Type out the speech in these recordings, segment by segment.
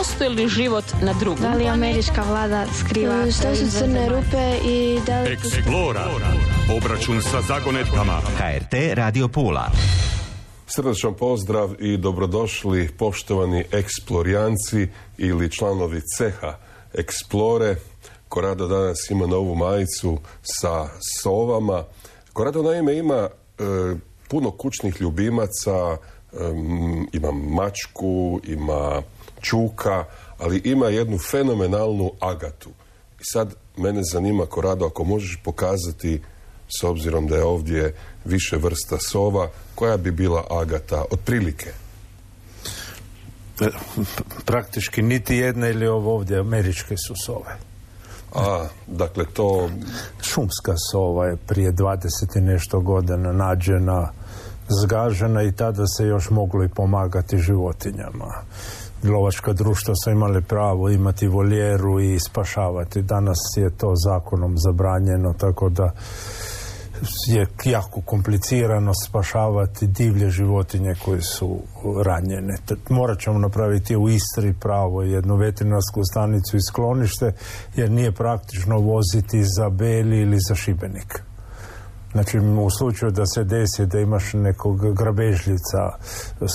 postoji li život na drugom Da li američka vlada skriva... E, Što su crne rupe i da li... Eksplora. Obračun sa zagonetkama. HRT Radio Pula. Srdačan pozdrav i dobrodošli poštovani eksplorijanci ili članovi ceha Eksplore. Korado danas ima novu majicu sa sovama. Korado naime ima e, puno kućnih ljubimaca, e, ima mačku, ima čuka, ali ima jednu fenomenalnu agatu. I sad mene zanima, Korado, ako možeš pokazati, s obzirom da je ovdje više vrsta sova, koja bi bila agata, otprilike? Praktički niti jedna ili ovo ovdje američke su sove. A, dakle to... Šumska sova je prije 20 i nešto godina nađena, zgažena i tada se još moglo i pomagati životinjama. Lovačka društva su imali pravo imati voljeru i spašavati. Danas je to zakonom zabranjeno, tako da je jako komplicirano spašavati divlje životinje koje su ranjene. Morat ćemo napraviti u Istri pravo jednu veterinarsku stanicu i sklonište jer nije praktično voziti za Beli ili za Šibenik. Znači u slučaju da se desi da imaš nekog grabežljica,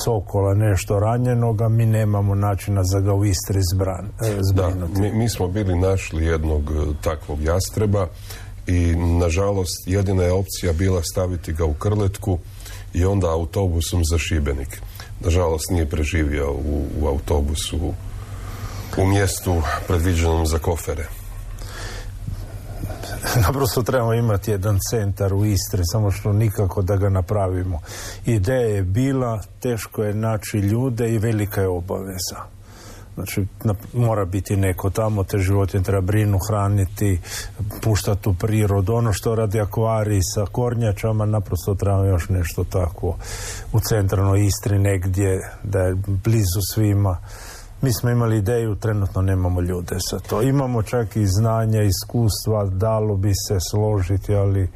sokola, nešto ranjenoga, mi nemamo načina za ga u Istri zbran, e, Da, mi, mi smo bili našli jednog e, takvog jastreba i nažalost jedina je opcija bila staviti ga u krletku i onda autobusom za Šibenik. Nažalost nije preživio u, u autobusu u mjestu predviđenom za kofere. Naprosto trebamo imati jedan centar u Istri, samo što nikako da ga napravimo. Ideja je bila, teško je naći ljude i velika je obaveza. Znači, mora biti neko tamo, te životinje treba brinu, hraniti, puštati u prirodu. Ono što radi akvarij sa kornjačama, naprosto treba još nešto tako u centralnoj Istri negdje, da je blizu svima. Mi smo imali ideju, trenutno nemamo ljude za to. Imamo čak i znanja, iskustva, dalo bi se složiti, ali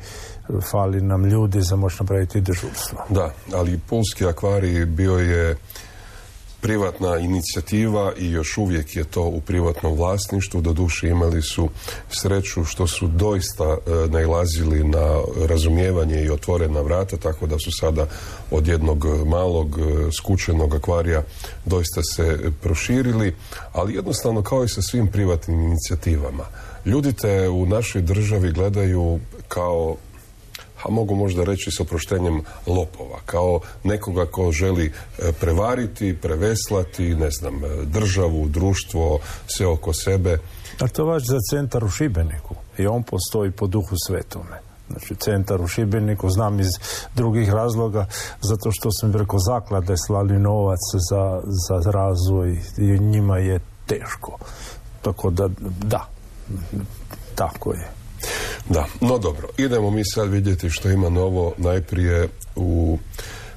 fali nam ljudi za moći napraviti dežurstvo. Da, ali Pulski akvarij bio je privatna inicijativa i još uvijek je to u privatnom vlasništvu. Doduše imali su sreću što su doista e, nailazili na razumijevanje i otvorena vrata, tako da su sada od jednog malog e, skučenog akvarija doista se proširili, ali jednostavno kao i sa svim privatnim inicijativama. Ljudi te u našoj državi gledaju kao a mogu možda reći s oproštenjem lopova, kao nekoga ko želi e, prevariti, preveslati, ne znam, e, državu, društvo, sve oko sebe. A to vaš za centar u Šibeniku i on postoji po duhu svetome. Znači, centar u Šibeniku znam iz drugih razloga, zato što sam preko zaklade slali novac za, za razvoj i njima je teško. Tako da, da, tako je. Da, no dobro, idemo mi sad vidjeti što ima novo najprije u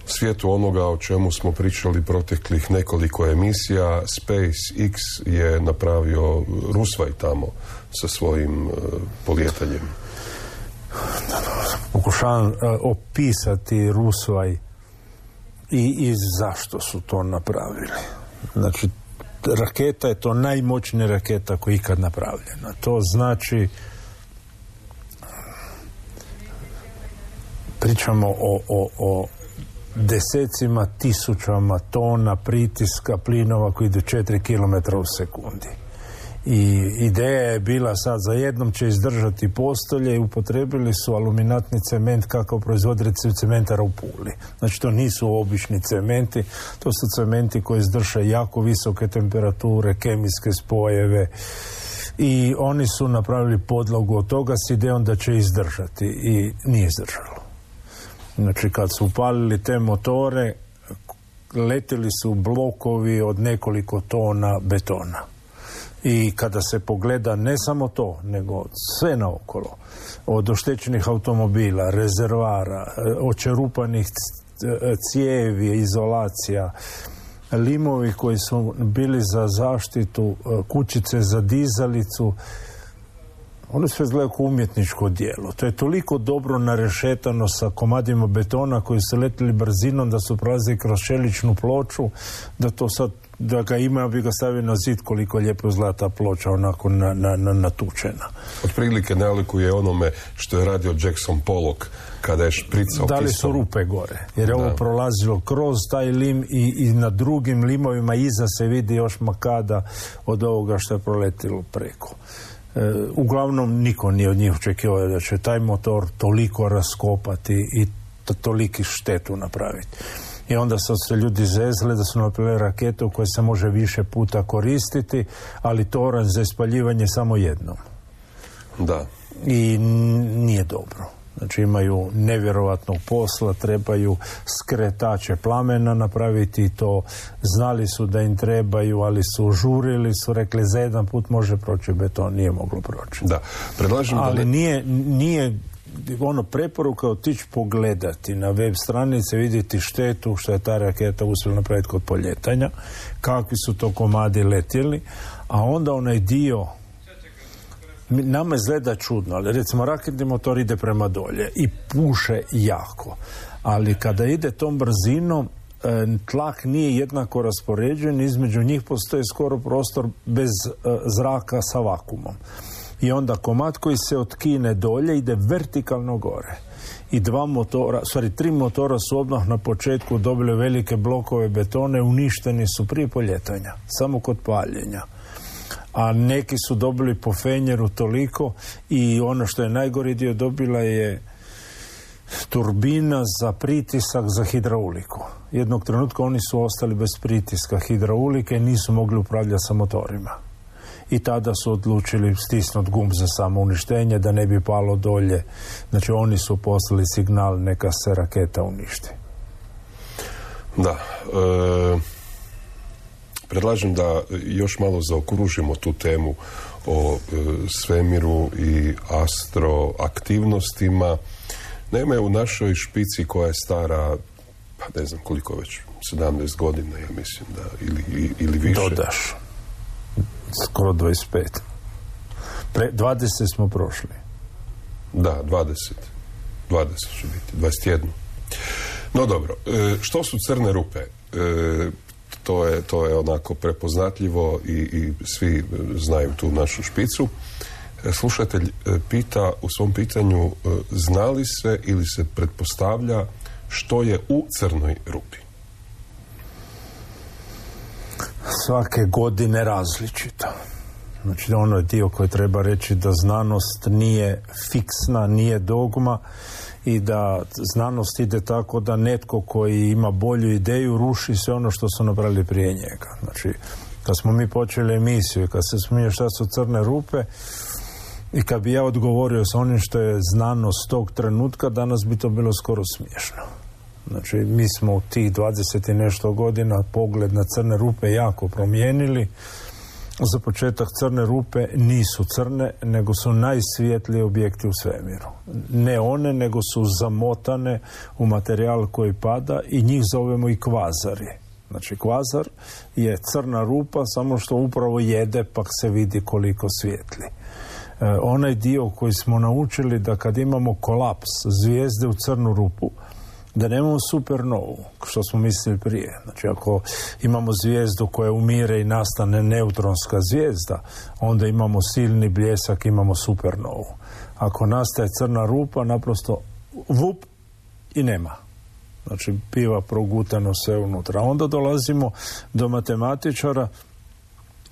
svijetu onoga o čemu smo pričali proteklih nekoliko emisija. SpaceX je napravio Rusvaj tamo sa svojim uh, polijetanjem. Pokušavam uh, opisati Rusvaj i, i zašto su to napravili. Znači, raketa je to najmoćnija raketa koja je ikad napravljena. To znači pričamo o, o, o desecima tisućama tona pritiska plinova koji idu 4 km u sekundi. I ideja je bila sad za jednom će izdržati postolje i upotrebili su aluminatni cement kakav proizvodi cementara u Puli. Znači to nisu obični cementi, to su cementi koji izdrže jako visoke temperature, kemijske spojeve i oni su napravili podlogu od toga s idejom da će izdržati i nije izdržalo. Znači kad su upalili te motore, letili su blokovi od nekoliko tona betona. I kada se pogleda ne samo to, nego sve naokolo, od oštećenih automobila, rezervara, očerupanih cijevi, izolacija, limovi koji su bili za zaštitu, kućice za dizalicu, ono sve izgleda kao umjetničko dijelo. To je toliko dobro narešetano sa komadima betona koji su letili brzinom da su prolazili kroz čeličnu ploču, da to sad da ga ima bi ga stavio na zid koliko lijepo zlata ploča onako na, na, na, natučena. Otprilike nalikuje onome što je radio Jackson Pollock kada je špricao Da li su rupe gore? Jer je ovo prolazilo kroz taj lim i, i na drugim limovima iza se vidi još makada od ovoga što je proletilo preko. E, uglavnom niko nije od njih očekivao da će taj motor toliko raskopati i to, toliki štetu napraviti. I onda su se ljudi zezli da su napravili raketu koja se može više puta koristiti, ali toranj za ispaljivanje samo jednom. Da. I nije dobro. Znači imaju nevjerovatnog posla, trebaju skretače plamena napraviti to. Znali su da im trebaju, ali su žurili, su rekli za jedan put može proći beton, nije moglo proći. Da, predlažem Ali da nije, nije ono preporuka otići pogledati na web stranice, vidjeti štetu što je ta raketa uspjela napraviti kod poljetanja, kakvi su to komadi letjeli, a onda onaj dio nama izgleda čudno, ali recimo raketni motor ide prema dolje i puše jako. Ali kada ide tom brzinom, e, tlak nije jednako raspoređen, između njih postoji skoro prostor bez e, zraka sa vakumom. I onda komad koji se otkine dolje ide vertikalno gore. I dva motora, stvari tri motora su odmah na početku dobili velike blokove betone, uništeni su prije poljetanja, samo kod paljenja a neki su dobili po fenjeru toliko i ono što je najgori dio dobila je turbina za pritisak za hidrauliku. Jednog trenutka oni su ostali bez pritiska hidraulike i nisu mogli upravljati sa motorima. I tada su odlučili stisnuti gumb za samo uništenje da ne bi palo dolje. Znači oni su poslali signal neka se raketa uništi. Da. E, predlažem da još malo zaokružimo tu temu o e, svemiru i astroaktivnostima. Naime, u našoj špici koja je stara, pa ne znam koliko već, 17 godina, ja mislim da, ili, ili više. Dodaš. Skoro 25. Pre, 20 smo prošli. Da, 20. 20 će biti, 21. No dobro, e, što su crne rupe? To je, to je onako prepoznatljivo i, i svi znaju tu našu špicu. E, slušatelj e, pita u svom pitanju e, zna li se ili se pretpostavlja što je u crnoj rupi? Svake godine različito. Znači ono je dio koji treba reći da znanost nije fiksna, nije dogma i da znanost ide tako da netko koji ima bolju ideju ruši sve ono što su napravili prije njega. Znači, kad smo mi počeli emisiju i kad se smije šta su crne rupe i kad bi ja odgovorio sa onim što je znanost tog trenutka, danas bi to bilo skoro smiješno. Znači, mi smo u tih 20 i nešto godina pogled na crne rupe jako promijenili za početak crne rupe nisu crne, nego su najsvjetliji objekti u svemiru. Ne one, nego su zamotane u materijal koji pada i njih zovemo i kvazari. Znači kvazar je crna rupa, samo što upravo jede pa se vidi koliko svijetli. E, onaj dio koji smo naučili da kad imamo kolaps zvijezde u crnu rupu, da nemamo supernovu, što smo mislili prije. Znači, ako imamo zvijezdu koja umire i nastane neutronska zvijezda, onda imamo silni bljesak, imamo supernovu. Ako nastaje crna rupa, naprosto vup i nema. Znači, piva progutano sve unutra. Onda dolazimo do matematičara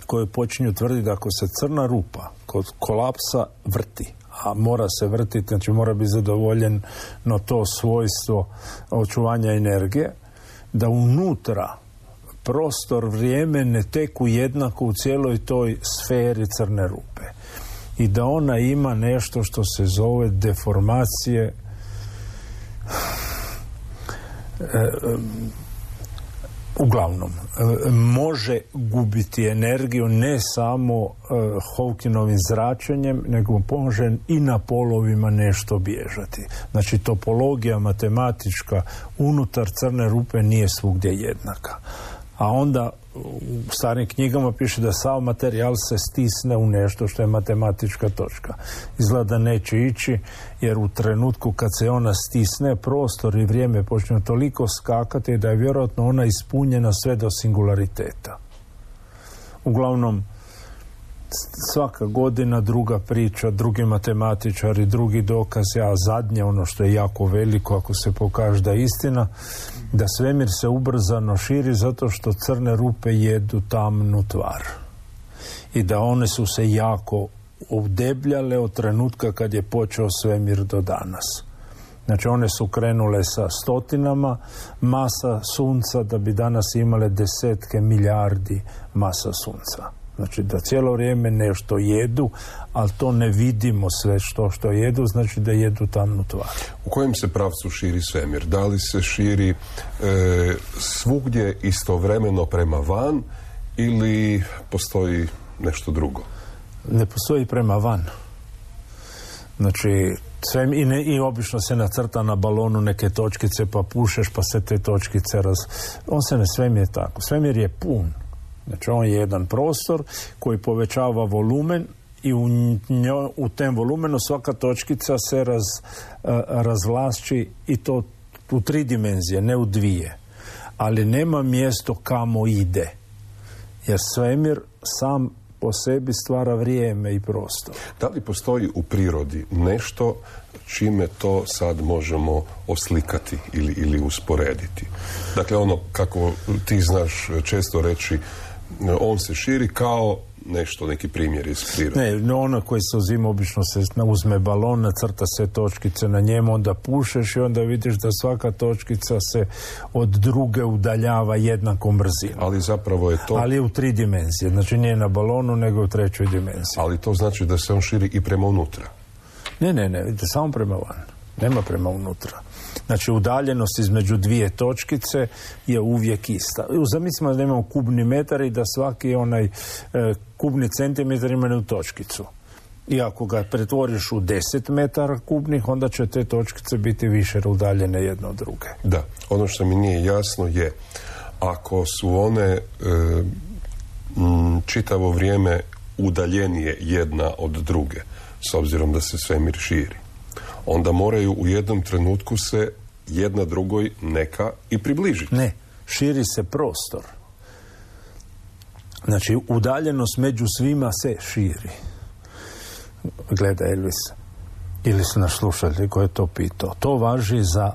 koji počinju tvrditi da ako se crna rupa kod kolapsa vrti, a mora se vrtiti, znači mora biti zadovoljen no to svojstvo očuvanja energije, da unutra prostor, vrijeme ne teku jednako u cijeloj toj sferi crne rupe. I da ona ima nešto što se zove deformacije e, uglavnom e, može gubiti energiju ne samo e, Hawkinovim zračenjem nego može i na polovima nešto bježati. Znači topologija matematička unutar crne rupe nije svugdje jednaka a onda u starim knjigama piše da sav materijal se stisne u nešto što je matematička točka. Izgleda neće ići jer u trenutku kad se ona stisne prostor i vrijeme počne toliko skakati da je vjerojatno ona ispunjena sve do singulariteta. Uglavnom, svaka godina druga priča, drugi matematičari, drugi dokazi, a zadnje ono što je jako veliko ako se pokaže da je istina, da svemir se ubrzano širi zato što crne rupe jedu tamnu tvar. I da one su se jako udebljale od trenutka kad je počeo svemir do danas. Znači one su krenule sa stotinama masa sunca da bi danas imale desetke milijardi masa sunca. Znači da cijelo vrijeme nešto jedu, ali to ne vidimo sve što što jedu, znači da jedu tamnu tvar. U kojem se pravcu širi svemir? Da li se širi e, svugdje istovremeno prema van ili postoji nešto drugo? Ne postoji prema van. Znači, sve, i, ne, i obično se nacrta na balonu neke točkice pa pušeš pa se te točkice raz... On se ne svemir tako. Svemir je pun. Znači on je jedan prostor koji povećava volumen i u, njo, u tem volumenu svaka točkica se raz, razvlači i to u tri dimenzije, ne u dvije. Ali nema mjesto kamo ide. Jer svemir sam po sebi stvara vrijeme i prostor. Da li postoji u prirodi nešto čime to sad možemo oslikati ili, ili usporediti? Dakle, ono kako ti znaš često reći, on se širi kao nešto, neki primjer iz prirode. Ne, no ono koji se uzima, obično se uzme balon, nacrta se točkice na njemu, onda pušeš i onda vidiš da svaka točkica se od druge udaljava jednakom brzinom. Ali zapravo je to... Ali je u tri dimenzije, znači nije na balonu, nego u trećoj dimenziji. Ali to znači da se on širi i prema unutra? Ne, ne, ne, samo prema van. Nema prema unutra. Znači udaljenost između dvije točkice je uvijek ista. Zamislimo da imamo kubni metar i da svaki onaj e, kubni centimetar ima jednu točkicu. I ako ga pretvoriš u 10 metara kubnih, onda će te točkice biti više udaljene jedno od druge. Da, ono što mi nije jasno je ako su one e, čitavo vrijeme udaljenije jedna od druge, s obzirom da se svemir širi, onda moraju u jednom trenutku se jedna drugoj neka i približiti. Ne, širi se prostor. Znači, udaljenost među svima se širi. Gledaj, Elvis, ili su naš slušatelj koji je to pitao. To važi za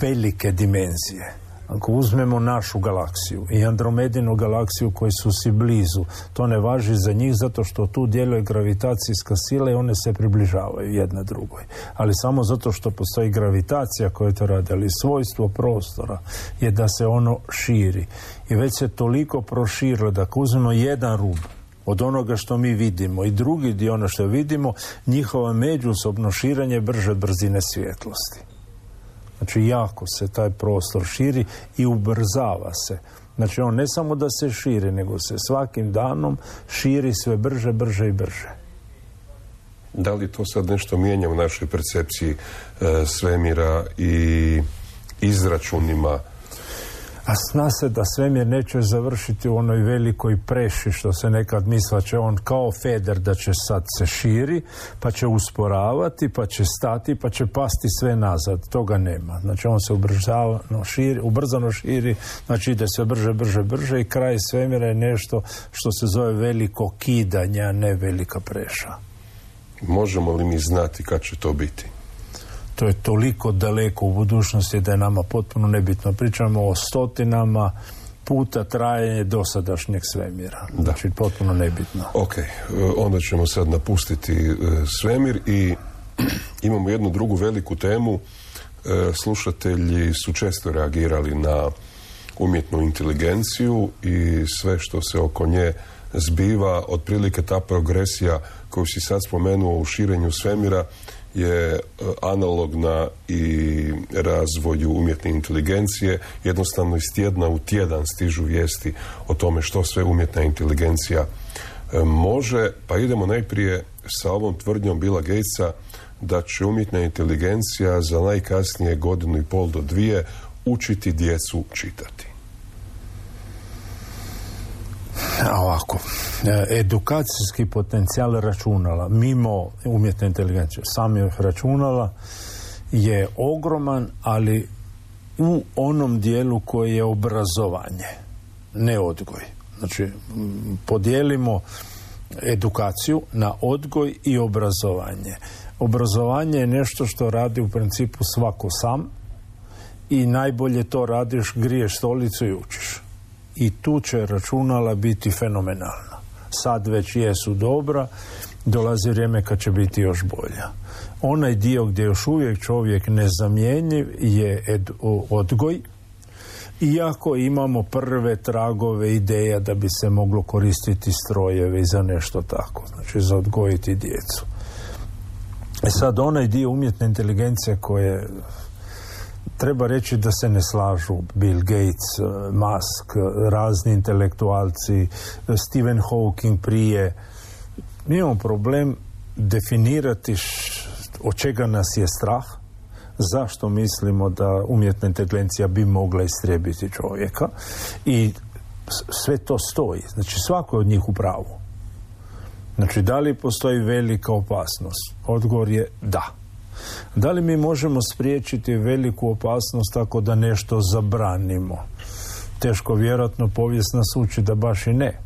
velike dimenzije. Ako uzmemo našu galaksiju i Andromedinu galaksiju koji su si blizu, to ne važi za njih zato što tu djeluje gravitacijska sila i one se približavaju jedna drugoj. Ali samo zato što postoji gravitacija koja to radi, ali svojstvo prostora je da se ono širi. I već se toliko proširilo da ako uzmemo jedan rub od onoga što mi vidimo i drugi dio ono što vidimo, njihova međusobno širenje brže brzine svjetlosti. Znači jako se taj prostor širi i ubrzava se. Znači on ne samo da se širi, nego se svakim danom širi sve brže, brže i brže. Da li to sad nešto mijenja u našoj percepciji e, svemira i izračunima a zna se da svemir neće završiti u onoj velikoj preši što se nekad misla će on kao feder da će sad se širi, pa će usporavati, pa će stati, pa će pasti sve nazad. Toga nema. Znači on se ubrzano širi, ubrzano širi, znači ide sve brže, brže, brže i kraj svemira je nešto što se zove veliko kidanje, a ne velika preša. Možemo li mi znati kad će to biti? To je toliko daleko u budućnosti da je nama potpuno nebitno. Pričamo o stotinama puta trajanje dosadašnjeg svemira. Da. Znači potpuno nebitno. Ok, e, onda ćemo sad napustiti e, svemir i imamo jednu drugu veliku temu. E, slušatelji su često reagirali na umjetnu inteligenciju i sve što se oko nje zbiva, otprilike ta progresija koju si sad spomenuo u širenju svemira je e, analogna i razvoju umjetne inteligencije. Jednostavno iz tjedna u tjedan stižu vijesti o tome što sve umjetna inteligencija e, može. Pa idemo najprije sa ovom tvrdnjom Bila Gatesa da će umjetna inteligencija za najkasnije godinu i pol do dvije učiti djecu čitati. Ovako, e, edukacijski potencijal računala, mimo umjetne inteligencije, samih računala, je ogroman, ali u onom dijelu koji je obrazovanje, ne odgoj. Znači, podijelimo edukaciju na odgoj i obrazovanje. Obrazovanje je nešto što radi u principu svako sam i najbolje to radiš, griješ stolicu i učiš. I tu će računala biti fenomenalna. Sad već jesu dobra, dolazi vrijeme kad će biti još bolja. Onaj dio gdje još uvijek čovjek nezamjenjiv je odgoj, iako imamo prve tragove ideja da bi se moglo koristiti strojevi za nešto tako, znači za odgojiti djecu. E sad onaj dio umjetne inteligencije koje treba reći da se ne slažu Bill Gates, Musk, razni intelektualci, Stephen Hawking prije. Mi imamo problem definirati od čega nas je strah, zašto mislimo da umjetna inteligencija bi mogla istrijebiti čovjeka i sve to stoji. Znači svako je od njih u pravu. Znači da li postoji velika opasnost? Odgovor je da. Da li mi možemo spriječiti veliku opasnost tako da nešto zabranimo? Teško vjerojatno povijest nas uči da baš i ne.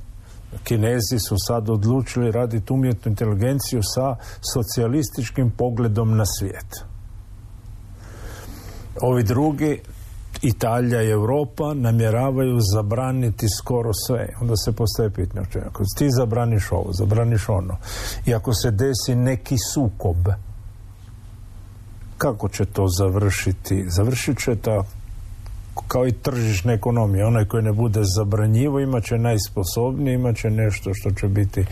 Kinezi su sad odlučili raditi umjetnu inteligenciju sa socijalističkim pogledom na svijet. Ovi drugi, Italija i Europa, namjeravaju zabraniti skoro sve. Onda se postaje pitanje, ako ti zabraniš ovo, zabraniš ono, i ako se desi neki sukob, kako će to završiti? Završit će ta kao i tržišna ekonomija. Onaj koji ne bude zabranjivo imat će najsposobnije, imat će nešto što će biti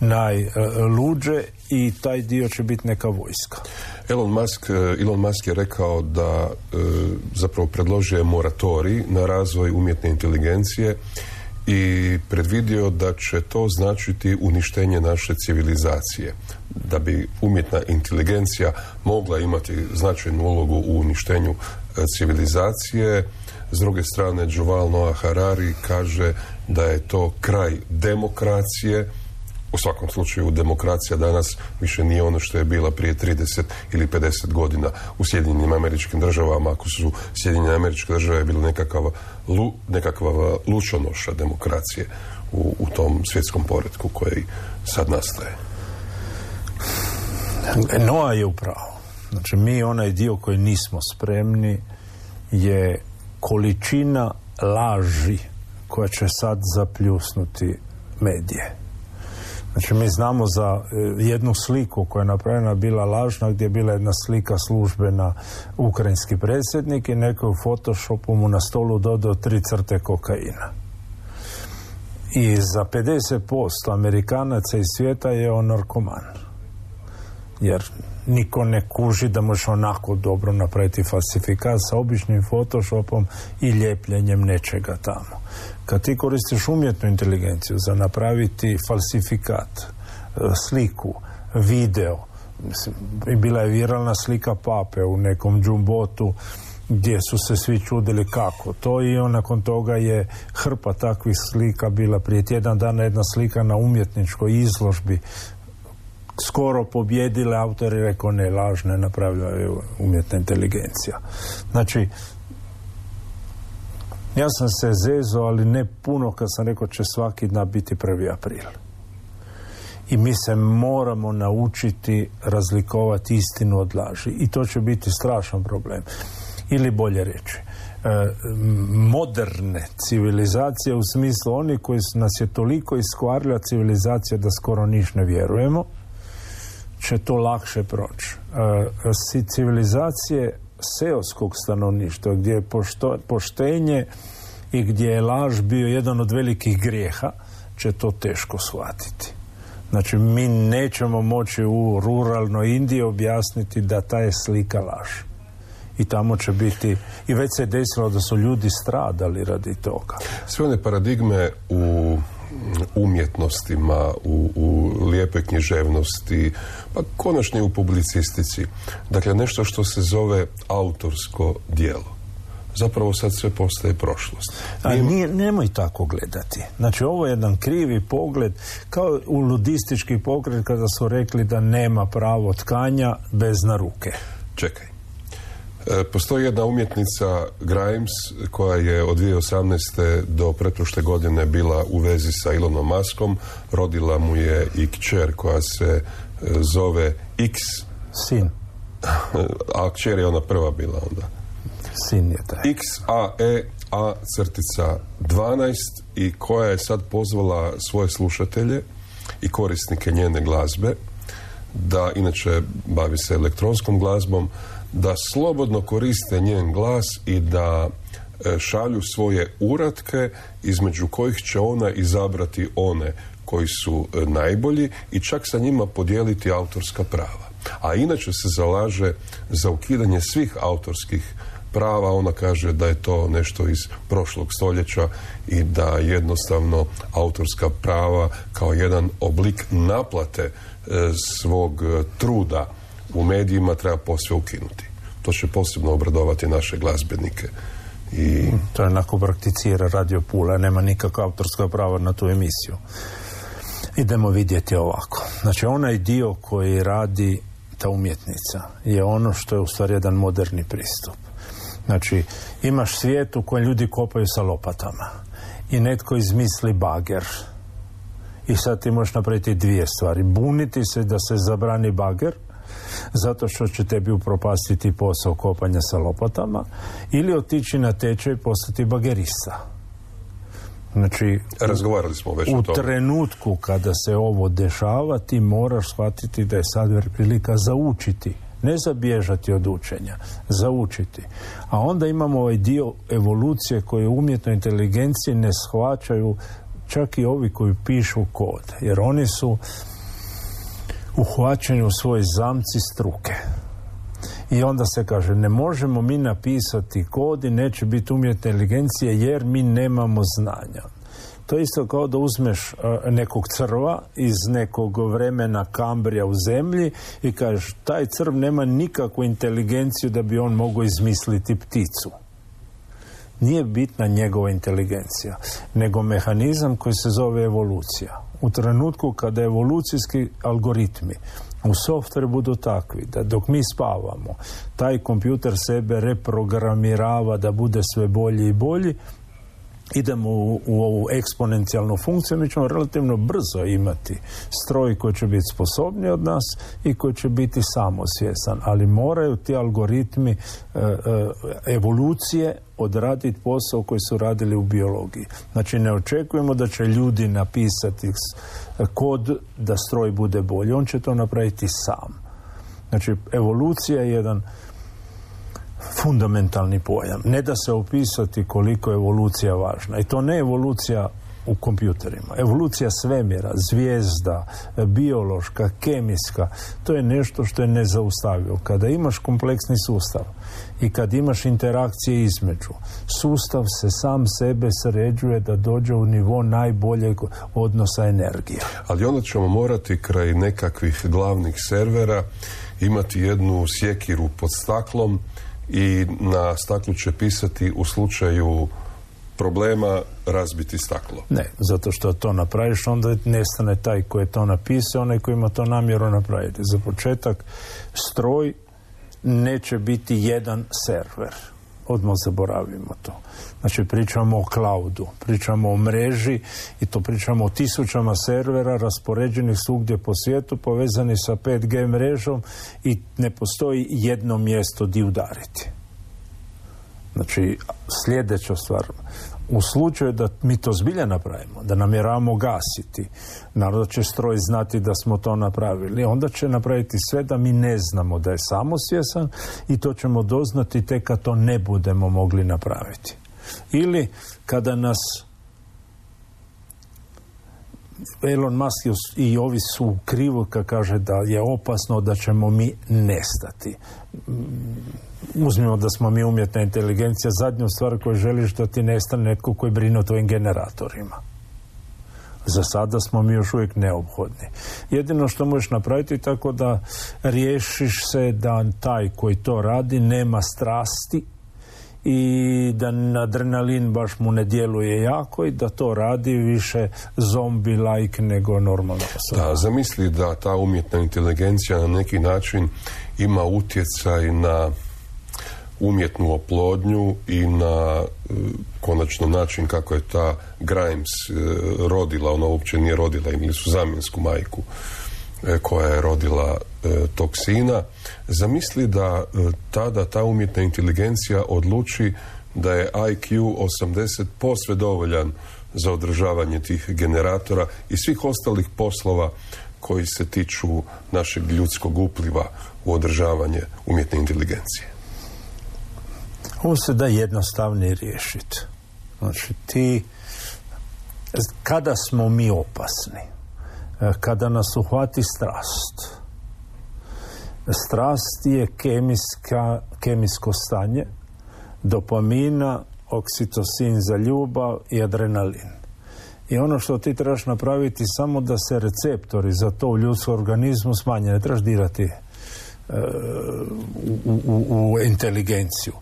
najluđe i taj dio će biti neka vojska. Elon Musk, eh, Elon Musk je rekao da eh, zapravo predložio moratorij na razvoj umjetne inteligencije i predvidio da će to značiti uništenje naše civilizacije. Da bi umjetna inteligencija mogla imati značajnu ulogu u uništenju eh, civilizacije, s druge strane, Joval Noah Harari kaže da je to kraj demokracije. U svakom slučaju, demokracija danas više nije ono što je bila prije 30 ili 50 godina u Sjedinjenim američkim državama. Ako su Sjedinjene američke države bile nekakav, lu, nekakva lučonoša demokracije u, u tom svjetskom poredku koji sad nastaje. Noa je upravo. Znači, mi onaj dio koji nismo spremni je količina laži koja će sad zapljusnuti medije. Znači mi znamo za e, jednu sliku koja je napravljena bila lažna gdje je bila jedna slika službena ukrajinski predsjednik i neko u Photoshopu mu na stolu dodao tri crte kokaina. I za 50% Amerikanaca iz svijeta je on narkoman. Jer niko ne kuži da možeš onako dobro napraviti falsifikat sa običnim photoshopom i ljepljenjem nečega tamo. Kad ti koristiš umjetnu inteligenciju za napraviti falsifikat, e, sliku, video, i bila je viralna slika pape u nekom džumbotu gdje su se svi čudili kako to i on nakon toga je hrpa takvih slika bila prije tjedan dana jedna slika na umjetničkoj izložbi skoro pobjedile, autori rekao ne, lažne napravljaju umjetna inteligencija. Znači, ja sam se zezo, ali ne puno kad sam rekao će svaki dan biti prvi april. I mi se moramo naučiti razlikovati istinu od laži. I to će biti strašan problem. Ili bolje reći, e, moderne civilizacije u smislu oni koji nas je toliko iskvarila civilizacija da skoro niš ne vjerujemo će to lakše proći. E, civilizacije seoskog stanovništva gdje je poštenje i gdje je laž bio jedan od velikih grijeha će to teško shvatiti. Znači mi nećemo moći u ruralnoj Indiji objasniti da ta je slika laž. I tamo će biti, i već se desilo da su ljudi stradali radi toga. Sve one paradigme u umjetnostima, u, u lijepe književnosti, pa konačno i u publicistici. Dakle, nešto što se zove autorsko dijelo zapravo sad sve postaje prošlost. A nije, nemoj tako gledati. Znači ovo je jedan krivi pogled kao u ludistički pogled kada su rekli da nema pravo tkanja bez na ruke. Čekaj. E, postoji jedna umjetnica Grimes koja je od 2018. do pretprošle godine bila u vezi sa Elonom Maskom. Rodila mu je i kćer koja se e, zove X. Sin. A kćer je ona prva bila onda. Sin je taj. X, A, E, A, crtica 12 i koja je sad pozvala svoje slušatelje i korisnike njene glazbe da inače bavi se elektronskom glazbom da slobodno koriste njen glas i da e, šalju svoje uratke između kojih će ona izabrati one koji su e, najbolji i čak sa njima podijeliti autorska prava. A inače se zalaže za ukidanje svih autorskih prava, ona kaže da je to nešto iz prošlog stoljeća i da jednostavno autorska prava kao jedan oblik naplate e, svog truda u medijima treba posve ukinuti. To će posebno obradovati naše glazbenike. I... To je onako prakticira Radio Pula, nema nikakva autorska prava na tu emisiju. Idemo vidjeti ovako. Znači, onaj dio koji radi ta umjetnica je ono što je u stvari jedan moderni pristup. Znači, imaš svijet u kojem ljudi kopaju sa lopatama i netko izmisli bager. I sad ti možeš napraviti dvije stvari. Buniti se da se zabrani bager, zato što će tebi upropastiti posao kopanja sa lopatama ili otići na tečaj i postati bagerista. Znači, Razgovarali smo već u trenutku kada se ovo dešava, ti moraš shvatiti da je sad prilika za učiti. Ne za bježati od učenja, za učiti. A onda imamo ovaj dio evolucije koje umjetnoj inteligenciji ne shvaćaju čak i ovi koji pišu kod. Jer oni su uhvaćeni u svoj zamci struke. I onda se kaže, ne možemo mi napisati kod i neće biti umjetne inteligencije jer mi nemamo znanja. To je isto kao da uzmeš uh, nekog crva iz nekog vremena kambrija u zemlji i kažeš, taj crv nema nikakvu inteligenciju da bi on mogao izmisliti pticu. Nije bitna njegova inteligencija, nego mehanizam koji se zove evolucija. U trenutku kada evolucijski algoritmi u software budu takvi da dok mi spavamo, taj kompjuter sebe reprogramirava da bude sve bolji i bolji, idemo u, u ovu eksponencijalnu funkciju, mi ćemo relativno brzo imati stroj koji će biti sposobniji od nas i koji će biti samosvjesan, ali moraju ti algoritmi e, e, evolucije odraditi posao koji su radili u biologiji. Znači ne očekujemo da će ljudi napisati kod da stroj bude bolji, on će to napraviti sam. Znači evolucija je jedan fundamentalni pojam. Ne da se opisati koliko je evolucija važna. I to ne evolucija u kompjuterima. Evolucija svemira, zvijezda, biološka, kemijska, to je nešto što je nezaustavljivo. Kada imaš kompleksni sustav i kad imaš interakcije između, sustav se sam sebe sređuje da dođe u nivo najboljeg odnosa energije. Ali onda ćemo morati kraj nekakvih glavnih servera imati jednu sjekiru pod staklom i na staklu će pisati u slučaju problema razbiti staklo. Ne, zato što to napraviš, onda nestane taj koji je to napisao, onaj koji ima to namjeru napraviti. Za početak, stroj neće biti jedan server. Odmah zaboravimo to. Znači, pričamo o cloudu, pričamo o mreži i to pričamo o tisućama servera raspoređenih svugdje po svijetu, povezani sa 5G mrežom i ne postoji jedno mjesto di udariti. Znači, sljedeća stvar, u slučaju da mi to zbilja napravimo, da namjeravamo gasiti, naravno će stroj znati da smo to napravili, onda će napraviti sve da mi ne znamo da je samosvjesan i to ćemo doznati tek kad to ne budemo mogli napraviti. Ili kada nas Elon Musk i ovi su u krivu kad kaže da je opasno da ćemo mi nestati. Mm, Uzmimo da smo mi umjetna inteligencija, zadnju stvar koju želiš da ti nestane netko koji brine o tvojim generatorima. Za sada smo mi još uvijek neophodni. Jedino što možeš napraviti tako da riješiš se da taj koji to radi nema strasti i da na adrenalin baš mu ne djeluje jako i da to radi više zombi-like nego normalna osoba. Da, zamisli da ta umjetna inteligencija na neki način ima utjecaj na umjetnu oplodnju i na e, konačno način kako je ta Grimes e, rodila, ona uopće nije rodila, imali su zamjensku majku koja je rodila toksina, zamisli da tada ta umjetna inteligencija odluči da je IQ 80 posve dovoljan za održavanje tih generatora i svih ostalih poslova koji se tiču našeg ljudskog upliva u održavanje umjetne inteligencije. Ovo se da jednostavnije riješiti. Znači ti, kada smo mi opasni, e, kada nas uhvati strast, strast je kemijska, kemijsko stanje, dopamina, oksitosin za ljubav i adrenalin. I ono što ti trebaš napraviti samo da se receptori za to u ljudskom organizmu smanje, ne trebaš dirati u, u, inteligenciju.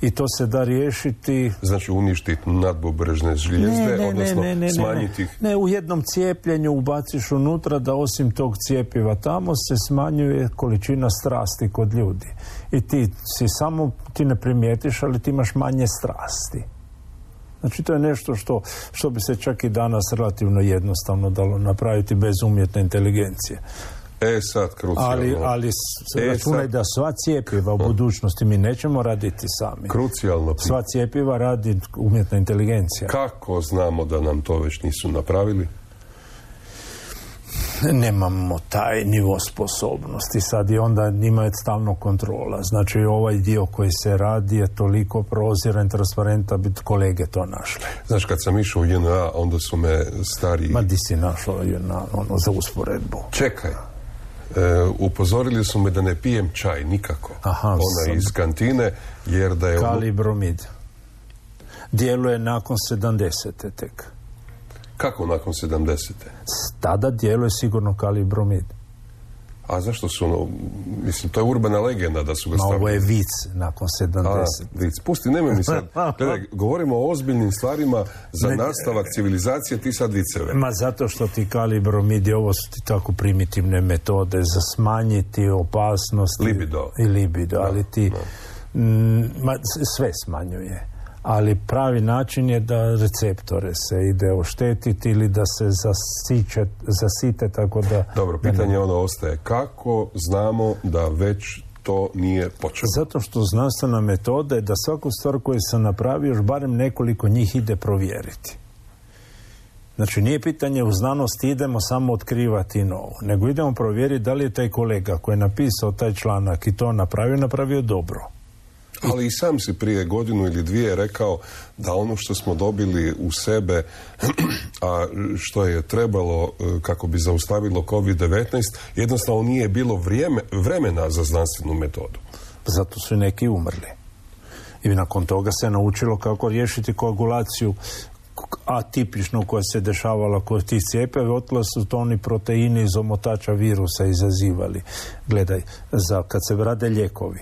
I to se da riješiti... Znači uništiti nadbobrežne žlijezde, ne, odnosno ne, ne, smanjiti ih? Ne, u jednom cijepljenju ubaciš unutra da osim tog cijepiva tamo se smanjuje količina strasti kod ljudi. I ti si samo, ti ne primijetiš, ali ti imaš manje strasti. Znači to je nešto što, što bi se čak i danas relativno jednostavno dalo napraviti bez umjetne inteligencije. E sad, krucijalno. Ali, ali se e, računaj da sva cijepiva u budućnosti mi nećemo raditi sami. Krucijalno. Sva cijepiva radi umjetna inteligencija. Kako znamo da nam to već nisu napravili? nemamo taj nivo sposobnosti sad i onda njima stalno kontrola znači ovaj dio koji se radi je toliko proziran, transparentan bi kolege to našli Znaš kad sam išao u JNA onda su me stari ma di si našao JNA ono za usporedbu čekaj E, upozorili su me da ne pijem čaj nikako. Aha, Ona iz kantine, jer da je... Kalibromid. Djeluje nakon 70. tek. Kako nakon 70. Tada djeluje sigurno kalibromid. A zašto su ono, mislim, to je urbana legenda da su ga stavili. ovo je vic nakon 70. A, vic. Pusti, nemoj mi sad. Gledaj, govorimo o ozbiljnim stvarima za nastavak civilizacije, ti sad viceve. Ma zato što ti kalibromidi, ovo su ti tako primitivne metode za smanjiti opasnost. Libido. I libido, ali ti ma, sve smanjuje ali pravi način je da receptore se ide oštetiti ili da se zasiće, zasite tako da... Dobro, pitanje ono ostaje. Kako znamo da već to nije počelo? Zato što znanstvena metoda je da svaku stvar koju sam napravio još barem nekoliko njih ide provjeriti. Znači nije pitanje u znanosti idemo samo otkrivati novo, nego idemo provjeriti da li je taj kolega koji je napisao taj članak i to napravio, napravio dobro. Ali i sam si prije godinu ili dvije rekao da ono što smo dobili u sebe, a što je trebalo e, kako bi zaustavilo COVID-19, jednostavno nije bilo vrijeme, vremena za znanstvenu metodu. Zato su neki umrli. I nakon toga se naučilo kako riješiti koagulaciju atipičnu koja se dešavala kod tih cijepeva, otla su to oni proteini iz omotača virusa izazivali. Gledaj, za kad se rade lijekovi,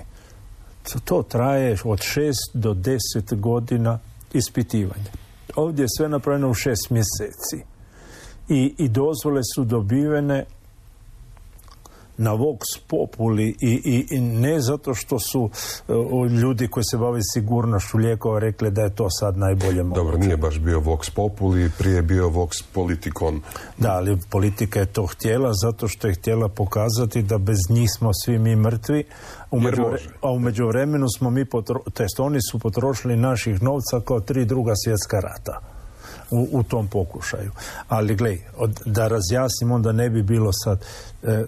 to traje od šest do deset godina ispitivanja. Ovdje je sve napravljeno u šest mjeseci. I, i dozvole su dobivene na vox populi i, i, ne zato što su uh, ljudi koji se bave sigurnošću lijekova rekli da je to sad najbolje moguće. Dobro, nije baš bio vox populi, prije bio vox politikon. Da, ali politika je to htjela zato što je htjela pokazati da bez njih smo svi mi mrtvi, a u međuvremenu smo mi, potro, test oni su potrošili naših novca kao tri druga svjetska rata. U, u tom pokušaju. Ali glej, da razjasnim, onda ne bi bilo sad e,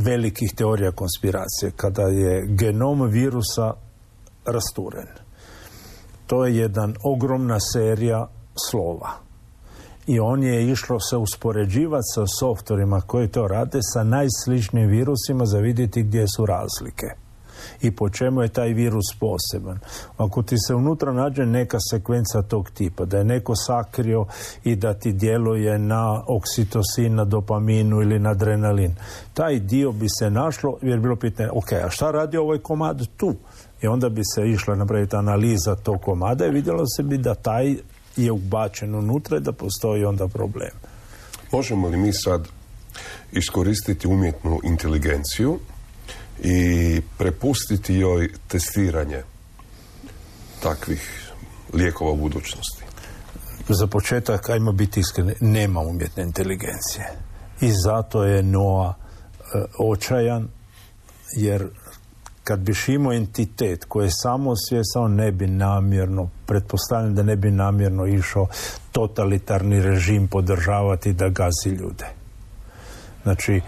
velikih teorija konspiracije, kada je genom virusa rasturen. To je jedan ogromna serija slova. I on je išlo se uspoređivati sa softverima koji to rade sa najsličnijim virusima za vidjeti gdje su razlike i po čemu je taj virus poseban. Ako ti se unutra nađe neka sekvenca tog tipa, da je neko sakrio i da ti djeluje na oksitosin, na dopaminu ili na adrenalin, taj dio bi se našlo jer bilo pitanje, ok, a šta radi ovaj komad tu? I onda bi se išla napraviti analiza tog komada i vidjelo se bi da taj je ubačen unutra i da postoji onda problem. Možemo li mi sad iskoristiti umjetnu inteligenciju i prepustiti joj testiranje takvih lijekova u budućnosti? Za početak, ajmo biti iskreni, nema umjetne inteligencije. I zato je Noa e, očajan, jer kad biš imao entitet koji je samo svjesao ne bi namjerno, pretpostavljam da ne bi namjerno išao totalitarni režim podržavati da gazi ljude. Znači,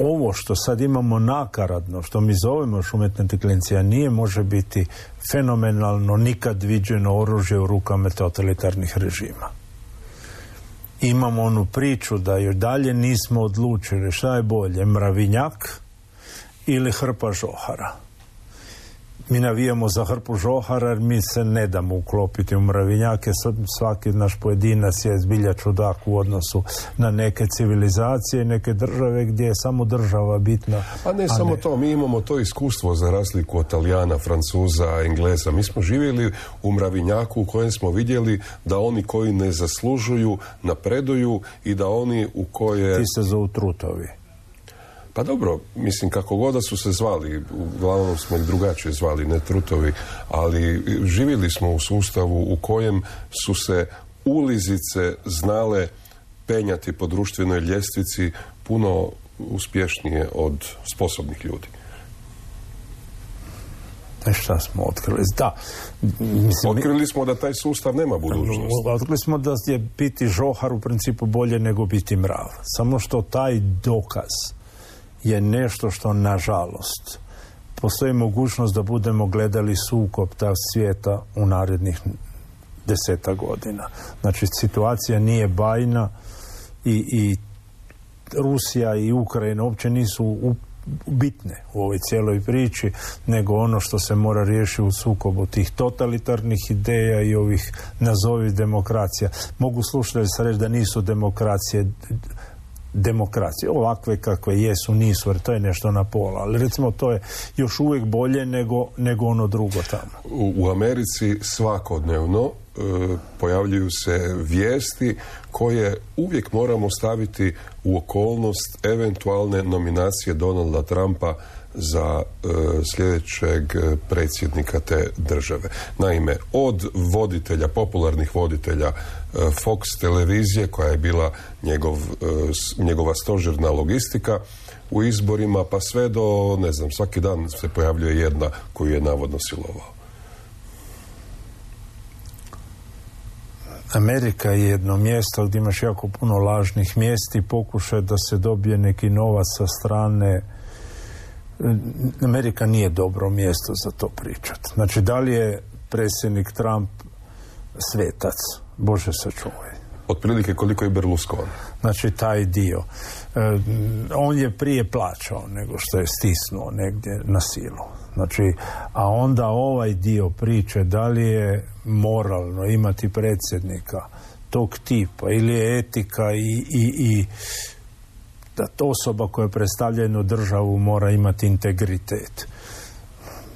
ovo što sad imamo nakaradno, što mi zovemo još umjetna inteligencija, nije može biti fenomenalno, nikad viđeno oružje u rukama totalitarnih režima. Imamo onu priču da još dalje nismo odlučili šta je bolje, mravinjak ili hrpa žohara mi navijamo za hrpu žohara jer mi se ne damo uklopiti u mravinjake. Svaki naš pojedinac je zbilja čudak u odnosu na neke civilizacije, neke države gdje je samo država bitna. Pa ne samo to, mi imamo to iskustvo za razliku od Talijana, Francuza, Engleza. Mi smo živjeli u mravinjaku u kojem smo vidjeli da oni koji ne zaslužuju napreduju i da oni u koje... Ti se zovu trutovi. Pa dobro, mislim kako god da su se zvali, uglavnom smo ih drugačije zvali, ne trutovi, ali živjeli smo u sustavu u kojem su se ulizice znale penjati po društvenoj ljestvici puno uspješnije od sposobnih ljudi. E šta smo otkrili? Da. Mislim, otkrili smo da taj sustav nema budućnosti. Otkrili smo da je biti žohar u principu bolje nego biti mrav. Samo što taj dokaz je nešto što nažalost postoji mogućnost da budemo gledali sukob ta svijeta u narednih deseta godina. Znači situacija nije bajna i, i Rusija i Ukrajina uopće nisu bitne u ovoj cijeloj priči, nego ono što se mora riješiti u sukobu tih totalitarnih ideja i ovih nazovi demokracija. Mogu slušati reći da nisu demokracije demokracije. Ovakve kakve jesu, nisu, jer to je nešto na pola. Ali recimo to je još uvijek bolje nego, nego ono drugo tamo. U, Americi svakodnevno e, pojavljuju se vijesti koje uvijek moramo staviti u okolnost eventualne nominacije Donalda Trumpa za e, sljedećeg predsjednika te države. Naime, od voditelja, popularnih voditelja e, Fox televizije koja je bila njegov, e, njegova stožerna logistika u izborima pa sve do, ne znam, svaki dan se pojavljuje jedna koju je navodno silovao. Amerika je jedno mjesto gdje imaš jako puno lažnih mjesti, pokušaj da se dobije neki novac sa strane Amerika nije dobro mjesto za to pričati. Znači, da li je predsjednik Trump svetac? Bože sačuvaj. Otprilike koliko je Berlusconi. Znači, taj dio. E, on je prije plaćao nego što je stisnuo negdje na silu. Znači, a onda ovaj dio priče, da li je moralno imati predsjednika tog tipa ili je etika i, i, i da osoba koja predstavlja jednu državu mora imati integritet.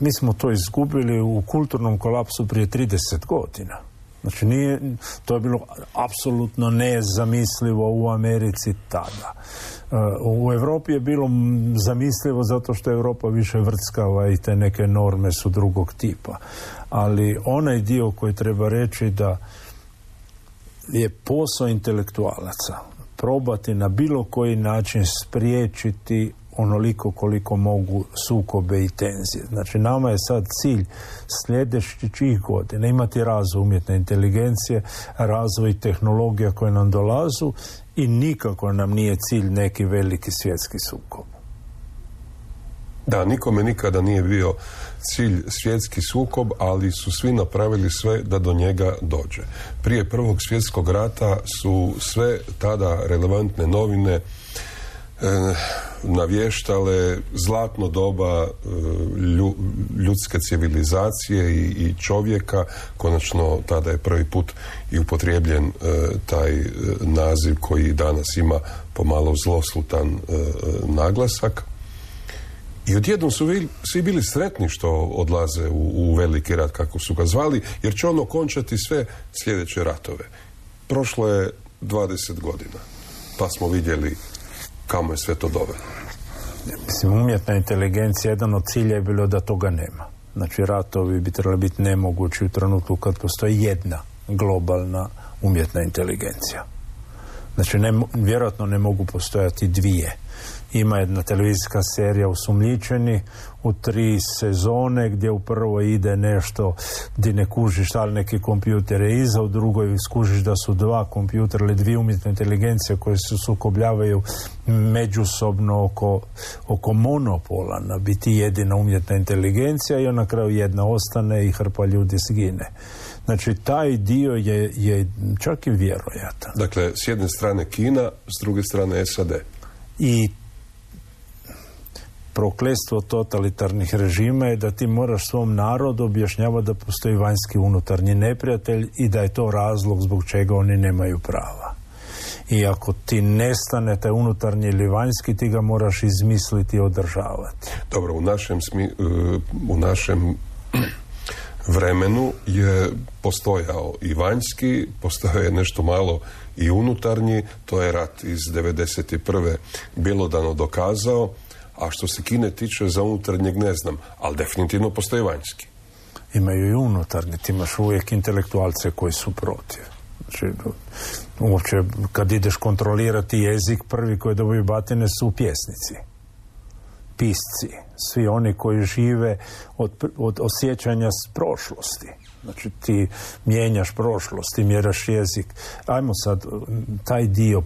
Mi smo to izgubili u kulturnom kolapsu prije 30 godina. Znači nije, to je bilo apsolutno nezamislivo u Americi tada. Uh, u Europi je bilo zamislivo zato što Europa više vrckava i te neke norme su drugog tipa. Ali onaj dio koji treba reći da je posao intelektualaca probati na bilo koji način spriječiti onoliko koliko mogu sukobe i tenzije. Znači nama je sad cilj sljedećih godina imati razvoj umjetne inteligencije, razvoj tehnologija koje nam dolazu i nikako nam nije cilj neki veliki svjetski sukob. Da, nikome nikada nije bio cilj svjetski sukob, ali su svi napravili sve da do njega dođe. Prije prvog svjetskog rata su sve tada relevantne novine e, navještale zlatno doba e, ljudske civilizacije i, i čovjeka. Konačno tada je prvi put i upotrijebljen e, taj naziv koji danas ima pomalo zloslutan naglasak. I odjednom su svi bili sretni što odlaze u, u veliki rat, kako su ga zvali, jer će on okončati sve sljedeće ratove. Prošlo je 20 godina, pa smo vidjeli kamo je sve to dovelo. Mislim, umjetna inteligencija, jedan od cilja je bilo da toga nema. Znači ratovi bi trebali biti nemogući u trenutku kad postoji jedna globalna umjetna inteligencija. Znači ne, vjerojatno ne mogu postojati dvije ima jedna televizijska serija Usumljičeni u tri sezone gdje u prvoj ide nešto di ne kužiš da li neki kompjuter je iza, u drugoj skužiš da su dva kompjutera ili dvije umjetne inteligencije koje se sukobljavaju međusobno oko, oko monopola na biti jedina umjetna inteligencija i na kraju jedna ostane i hrpa ljudi zgine. Znači, taj dio je, je čak i vjerojatan. Dakle, s jedne strane Kina, s druge strane SAD. I prokletstvo totalitarnih režima je da ti moraš svom narodu objašnjavati da postoji vanjski unutarnji neprijatelj i da je to razlog zbog čega oni nemaju prava. I ako ti nestane taj unutarnji ili vanjski, ti ga moraš izmisliti i održavati. Dobro, u našem, smi, u našem vremenu je postojao i vanjski, postojao je nešto malo i unutarnji, to je rat iz 91. dano dokazao, a što se Kine tiče za unutarnjeg ne znam, ali definitivno postoji vanjski. Imaju i unutarnji, ti imaš uvijek intelektualce koji su protiv. Znači, uopće kad ideš kontrolirati jezik, prvi koji dobiju batine su pjesnici, pisci, svi oni koji žive od, od osjećanja s prošlosti. Znači ti mijenjaš prošlost, ti mjeraš jezik. Ajmo sad taj dio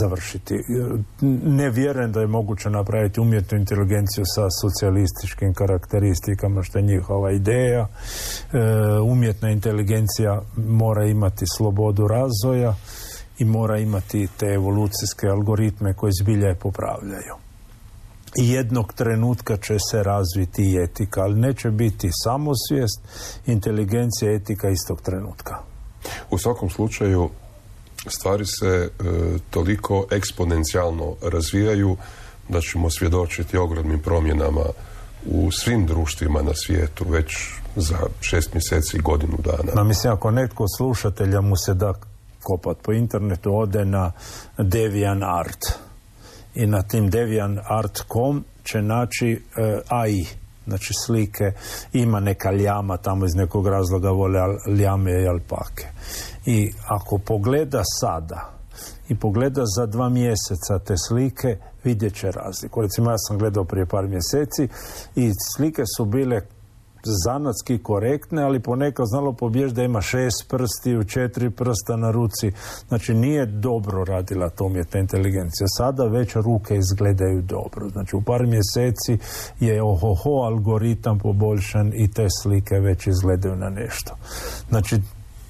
završiti. Ne vjerujem da je moguće napraviti umjetnu inteligenciju sa socijalističkim karakteristikama što je njihova ideja. E, umjetna inteligencija mora imati slobodu razvoja i mora imati te evolucijske algoritme koji zbilja popravljaju. I jednog trenutka će se razviti i etika, ali neće biti samosvijest, inteligencija, etika istog trenutka. U svakom slučaju stvari se e, toliko eksponencijalno razvijaju da ćemo svjedočiti ogromnim promjenama u svim društvima na svijetu već za šest mjeseci, godinu dana. Ma mislim, ako netko slušatelja mu se da kopat po internetu, ode na Devian Art i na tim devianart.com će naći e, AI, znači slike, ima neka ljama tamo iz nekog razloga vole ljame i alpake. I ako pogleda sada i pogleda za dva mjeseca te slike, vidjet će razliku. Recimo, ja sam gledao prije par mjeseci i slike su bile zanatski korektne, ali ponekad znalo pobjež da ima šest prsti u četiri prsta na ruci. Znači nije dobro radila to umjetna inteligencija. Sada već ruke izgledaju dobro. Znači u par mjeseci je ohoho algoritam poboljšan i te slike već izgledaju na nešto. Znači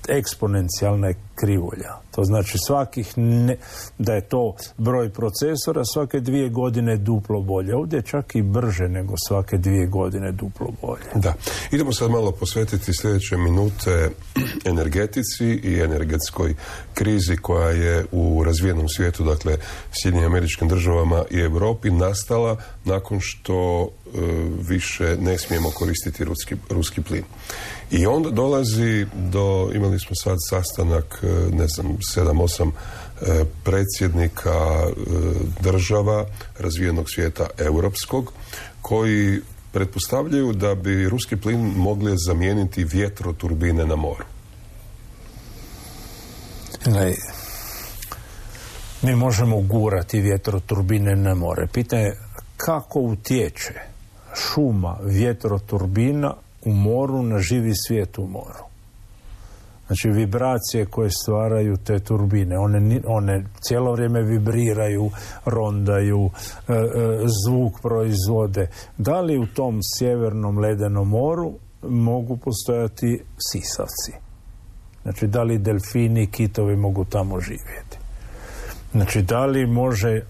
eksponencijalna krivulja. To znači svakih, ne, da je to broj procesora, svake dvije godine duplo bolje. Ovdje je čak i brže nego svake dvije godine duplo bolje. Da. Idemo sad malo posvetiti sljedeće minute energetici i energetskoj krizi koja je u razvijenom svijetu, dakle Sjedinjenim američkim državama i Europi nastala nakon što e, više ne smijemo koristiti ruski, ruski plin. I onda dolazi do, imali smo sad sastanak, ne znam, sedam, osam e, predsjednika e, država razvijenog svijeta europskog, koji pretpostavljaju da bi ruski plin mogli zamijeniti vjetroturbine na moru. mi možemo gurati vjetroturbine na more. Pitanje kako utječe šuma vjetroturbina u moru na živi svijet u moru. Znači vibracije koje stvaraju te turbine, one, one cijelo vrijeme vibriraju, rondaju, e, e, zvuk proizvode. Da li u tom sjevernom ledenom moru mogu postojati sisavci? Znači da li delfini kitovi mogu tamo živjeti? Znači da li može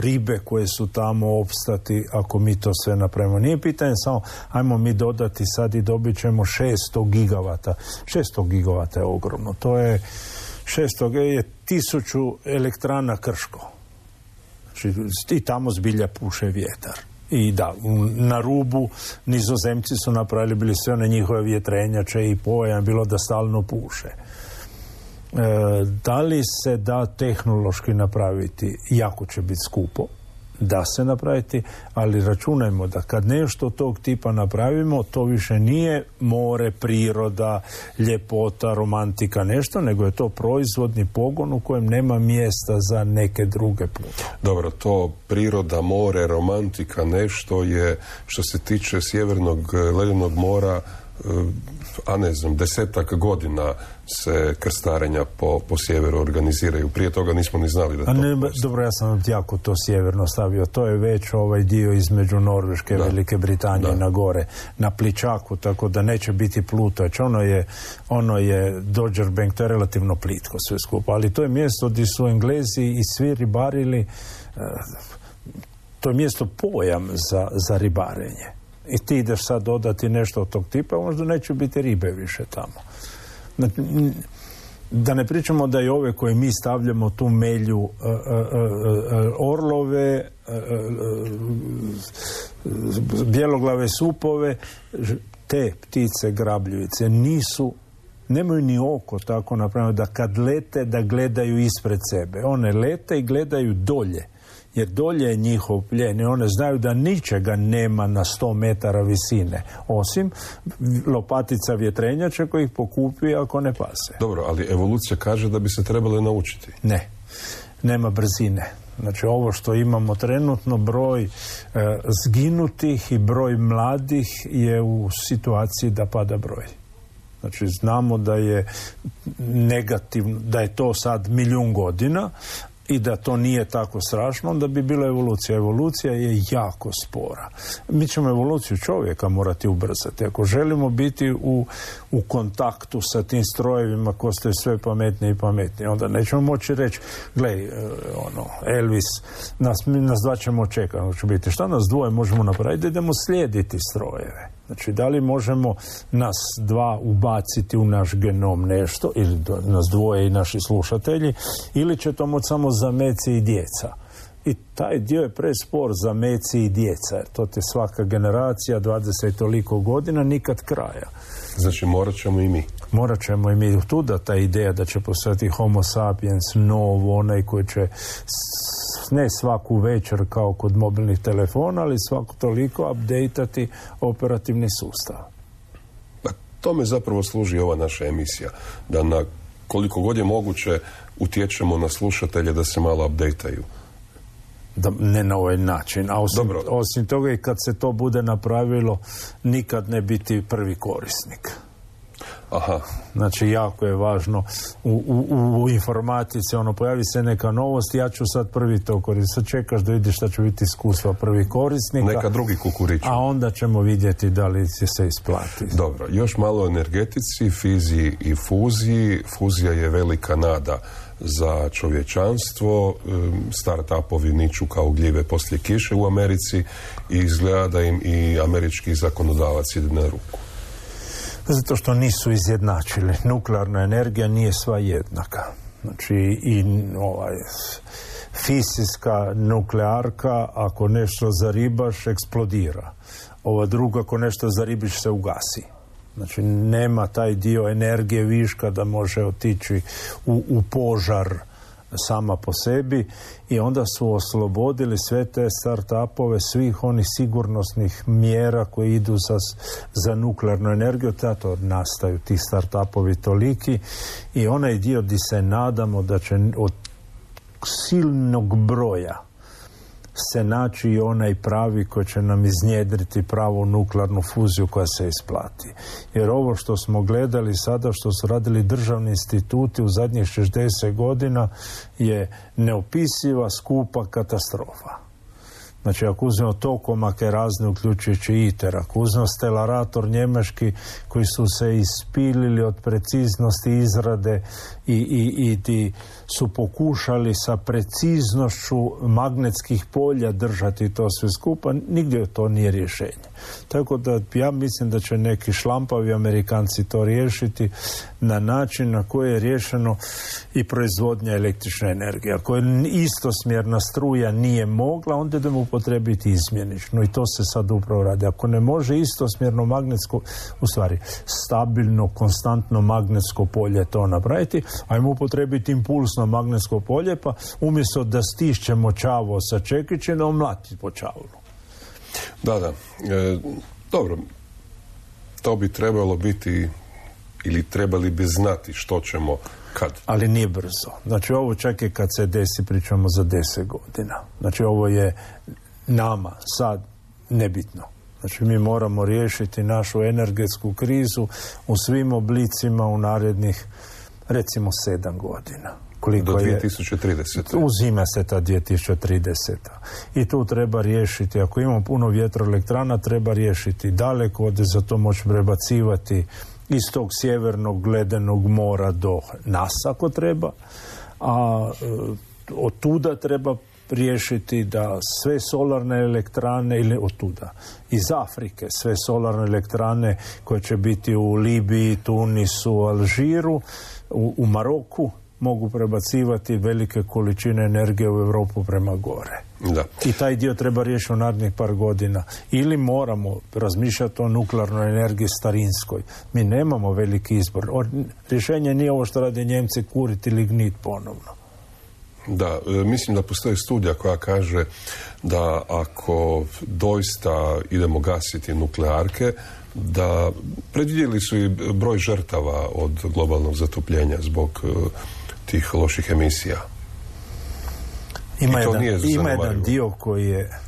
ribe koje su tamo opstati ako mi to sve napravimo. Nije pitanje samo ajmo mi dodati sad i dobit ćemo 600 gigavata. 600 gigavata je ogromno. To je 600 je tisuću elektrana krško. Znači, I tamo zbilja puše vjetar. I da, na rubu nizozemci su napravili bili sve one njihove vjetrenjače i pojam bilo da stalno puše. E, da li se da tehnološki napraviti jako će biti skupo da se napraviti, ali računajmo da kad nešto tog tipa napravimo, to više nije more, priroda, ljepota, romantika, nešto, nego je to proizvodni pogon u kojem nema mjesta za neke druge pute. Dobro, to priroda, more, romantika, nešto je što se tiče sjevernog ledenog mora a ne znam, desetak godina se krstarenja po, po sjeveru organiziraju. Prije toga nismo ni znali da to ne, Dobro, ja sam jako to sjeverno stavio. To je već ovaj dio između Norveške i Velike Britanije na gore, na Pličaku, tako da neće biti Plutoć. Ono je, ono je Dodger Bank, to je relativno plitko sve skupa, ali to je mjesto gdje su Englezi i svi ribarili, eh, to je mjesto pojam za, za ribarenje i ti ideš sad dodati nešto od tog tipa, možda neće biti ribe više tamo. Da ne pričamo da i ove koje mi stavljamo tu melju e, e, e, orlove, bjeloglave supove, te ptice grabljivice nisu nemaju ni oko tako napravljeno da kad lete da gledaju ispred sebe. One lete i gledaju dolje jer dolje je njihov pljen i one znaju da ničega nema na 100 metara visine, osim lopatica vjetrenjača koji ih pokupi ako ne pase. Dobro, ali evolucija kaže da bi se trebali naučiti. Ne, nema brzine. Znači ovo što imamo trenutno broj e, zginutih i broj mladih je u situaciji da pada broj. Znači znamo da je negativno, da je to sad milijun godina, i da to nije tako strašno, onda bi bila evolucija. Evolucija je jako spora. Mi ćemo evoluciju čovjeka morati ubrzati. Ako želimo biti u, u kontaktu sa tim strojevima ko ste sve pametnije i pametnije, onda nećemo moći reći, glej, e, ono, Elvis, nas, nas dva ćemo čekati, će biti. Šta nas dvoje možemo napraviti? Idemo slijediti strojeve. Znači, da li možemo nas dva ubaciti u naš genom nešto, ili nas dvoje i naši slušatelji, ili će to moći samo za meci i djeca. I taj dio je prespor za meci i djeca. To te svaka generacija, 20 toliko godina, nikad kraja. Znači, morat ćemo i mi. Morat ćemo i mi. Tu da ta ideja da će postati homo sapiens novo, onaj koji će ne svaku večer kao kod mobilnih telefona, ali svako toliko updateati operativni sustav. Pa tome zapravo služi ova naša emisija. Da na koliko god je moguće utječemo na slušatelje da se malo updateaju. Da, ne na ovaj način. A osim, osim toga i kad se to bude napravilo, nikad ne biti prvi korisnik. Aha. Znači, jako je važno u, u, u, informatici, ono, pojavi se neka novost, ja ću sad prvi to koristiti. Sad čekaš da vidiš šta će biti iskustva prvi korisnika. Neka drugi kukurić. A onda ćemo vidjeti da li će se isplati. Dobro, još malo o energetici, fiziji i fuziji. Fuzija je velika nada za čovječanstvo. Startupovi niču kao gljive poslije kiše u Americi i izgleda da im i američki zakonodavac ide na ruku. Zato što nisu izjednačili. Nuklearna energija nije sva jednaka. Znači i ovaj fisijska nuklearka ako nešto zaribaš eksplodira. Ova druga ako nešto zaribiš se ugasi. Znači nema taj dio energije viška da može otići u, u požar sama po sebi i onda su oslobodili sve te startupove svih onih sigurnosnih mjera koje idu za, za nuklearnu energiju, tato nastaju ti startupovi toliki i onaj dio di se nadamo da će od silnog broja se naći i onaj pravi koji će nam iznjedriti pravu nuklearnu fuziju koja se isplati. Jer ovo što smo gledali sada, što su radili državni instituti u zadnjih 60 godina je neopisiva skupa katastrofa. Znači, ako uzmemo tokomake razne, uključujući ITER, ako uzmemo stelarator njemački koji su se ispilili od preciznosti izrade i, i, i ti su pokušali sa preciznošću magnetskih polja držati to sve skupa, nigdje to nije rješenje. Tako da ja mislim da će neki šlampavi Amerikanci to riješiti. na način na koji je riješeno i proizvodnja električne energije. Ako je istosmjerna struja nije mogla, onda idemo upotrebiti izmjenično i to se sad upravo radi. Ako ne može istosmjerno magnetsko, u stvari stabilno, konstantno magnetsko polje to napraviti, ajmo upotrebiti impulsno magnetsko polje, pa umjesto da stišćemo čavo sa čekićinom, mlati po čavlu. Da, da. E, dobro, to bi trebalo biti ili trebali bi znati što ćemo kad. Ali nije brzo. Znači ovo čak i kad se desi pričamo za deset godina. Znači ovo je nama sad nebitno. Znači mi moramo riješiti našu energetsku krizu u svim oblicima u narednih recimo sedam godina. Koliko Do 2030. Je, uzima se ta 2030. I tu treba riješiti, ako imamo puno vjetroelektrana, treba riješiti daleko, za to moći prebacivati iz tog sjevernog ledenog mora do nas ako treba, a e, od tuda treba riješiti da sve solarne elektrane ili od tuda iz Afrike sve solarne elektrane koje će biti u Libiji, Tunisu, Alžiru, u, u Maroku mogu prebacivati velike količine energije u Europu prema gore. Da. I taj dio treba riješiti u narednih par godina. Ili moramo razmišljati o nuklearnoj energiji starinskoj. Mi nemamo veliki izbor. rješenje nije ovo što rade Njemci kuriti lignit ponovno. Da, e, mislim da postoji studija koja kaže da ako doista idemo gasiti nuklearke, da predvidjeli su i broj žrtava od globalnog zatopljenja zbog e, tih loših emisija. Ima, jedan, ima jedan dio koji je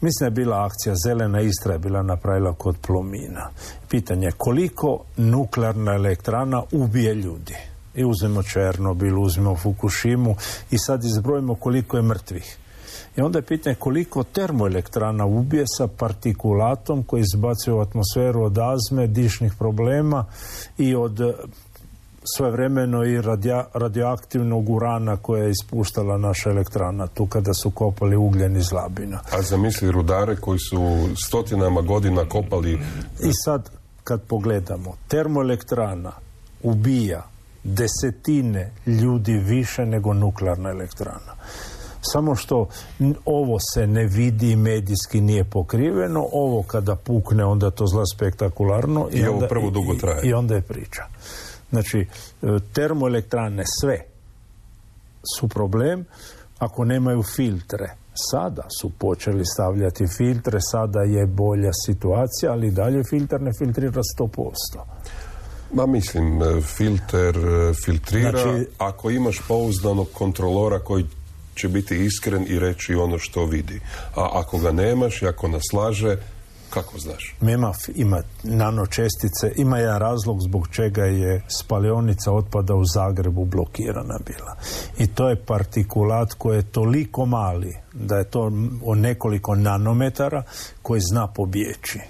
Mislim da je bila akcija Zelena Istra je bila napravila kod Plomina. Pitanje je koliko nuklearna elektrana ubije ljudi. I uzmemo Černobil, uzmemo Fukushimu i sad izbrojimo koliko je mrtvih. I onda je pitanje koliko termoelektrana ubije sa partikulatom koji izbacuje u atmosferu od azme, dišnih problema i od svojevremeno i radioaktivnog urana koje je ispuštala naša elektrana tu kada su kopali ugljen iz labina. A zamisli rudare koji su stotinama godina kopali... I sad kad pogledamo, termoelektrana ubija desetine ljudi više nego nuklearna elektrana. Samo što ovo se ne vidi medijski nije pokriveno, ovo kada pukne onda to zla spektakularno i, onda, ovo prvo dugo traje. I, i onda je priča. Znači, e, termoelektrane sve su problem ako nemaju filtre. Sada su počeli stavljati filtre, sada je bolja situacija, ali dalje filter ne filtrira 100%. Ma mislim, e, filter e, filtrira znači, ako imaš pouzdanog kontrolora koji će biti iskren i reći ono što vidi. A ako ga nemaš i ako nas laže, kako znaš? Ima, ima nanočestice, ima jedan razlog zbog čega je spalionica otpada u Zagrebu blokirana bila. I to je partikulat koji je toliko mali da je to o nekoliko nanometara koji zna pobjeći.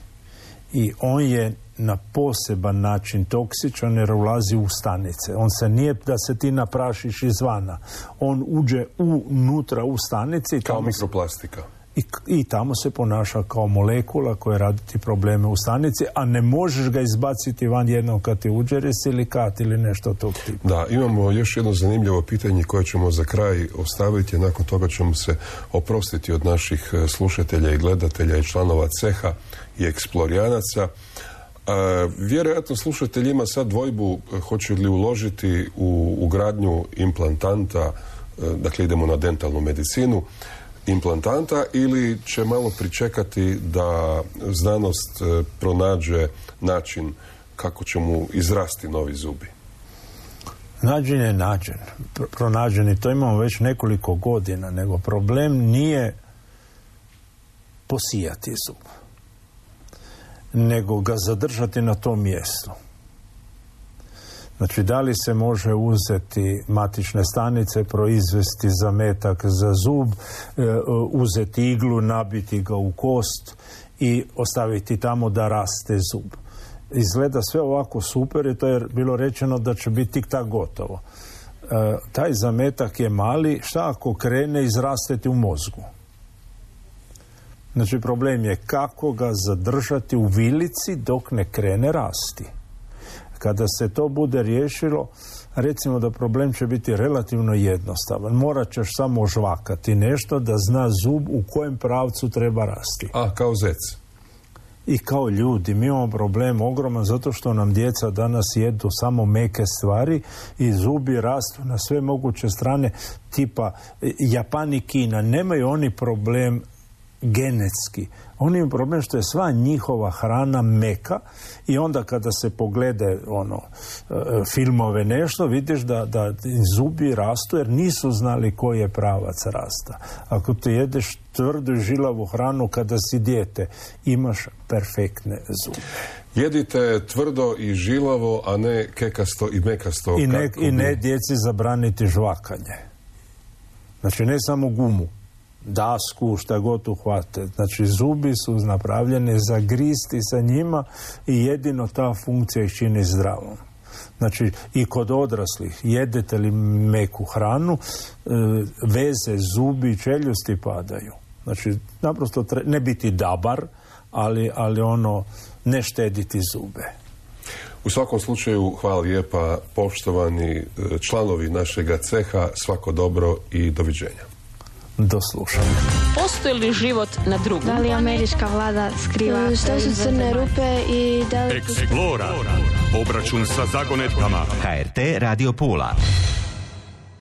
I on je na poseban način toksičan jer ulazi u stanice. On se nije da se ti naprašiš izvana. On uđe unutra u stanici. Kao mikroplastika i, i tamo se ponaša kao molekula koja radi ti probleme u stanici, a ne možeš ga izbaciti van jednom kad ti uđe silikat ili nešto tog tipa. Da, imamo još jedno zanimljivo pitanje koje ćemo za kraj ostaviti, nakon toga ćemo se oprostiti od naših e, slušatelja i gledatelja i članova ceha i eksplorijanaca. E, vjerojatno slušatelj ima sad dvojbu e, hoće li uložiti u ugradnju implantanta, dakle idemo na dentalnu medicinu, implantanta ili će malo pričekati da znanost e, pronađe način kako će mu izrasti novi zubi? Nađen je nađen, pronađen i to imamo već nekoliko godina, nego problem nije posijati zub, nego ga zadržati na tom mjestu. Znači, da li se može uzeti matične stanice, proizvesti zametak za zub, e, uzeti iglu, nabiti ga u kost i ostaviti tamo da raste zub. Izgleda sve ovako super i to je bilo rečeno da će biti tik tak gotovo. E, taj zametak je mali, šta ako krene izrasteti u mozgu? Znači, problem je kako ga zadržati u vilici dok ne krene rasti Kada se to bude riješilo, recimo da problem će biti relativno jednostavan. Morat ćeš samo žvakati nešto da zna zub u kojem pravcu treba rasti. A, kao zec. I kao ljudi, mi imamo problem ogroman zato što nam djeca danas jedu samo meke stvari i zubi rastu na sve moguće strane tipa e, Japan i Kina. Nemaju oni problem genetski. Oni imaju problem što je sva njihova hrana meka i onda kada se poglede ono e, filmove nešto vidiš da, da zubi rastu jer nisu znali koji je pravac rasta. Ako te jedeš tvrdu i žilavu hranu kada si dijete imaš perfektne zube. Jedite tvrdo i žilavo, a ne kekasto i mekasto. I ne, kako i ne djeci zabraniti žvakanje. Znači ne samo gumu, dasku, šta god uhvate. Znači zubi su napravljeni za gristi sa njima i jedino ta funkcija ih čini zdravom. Znači i kod odraslih jedete li meku hranu, e, veze, zubi, čeljusti padaju. Znači naprosto tre- ne biti dabar, ali, ali ono ne štediti zube. U svakom slučaju, hvala lijepa, poštovani e, članovi našega ceha, svako dobro i doviđenja. Do slušanja. Postoji li život na drugom? Da li američka vlada skriva... Što su crne rupe i da li... Explora. Obračun sa zagonetkama. HRT Radio Pula.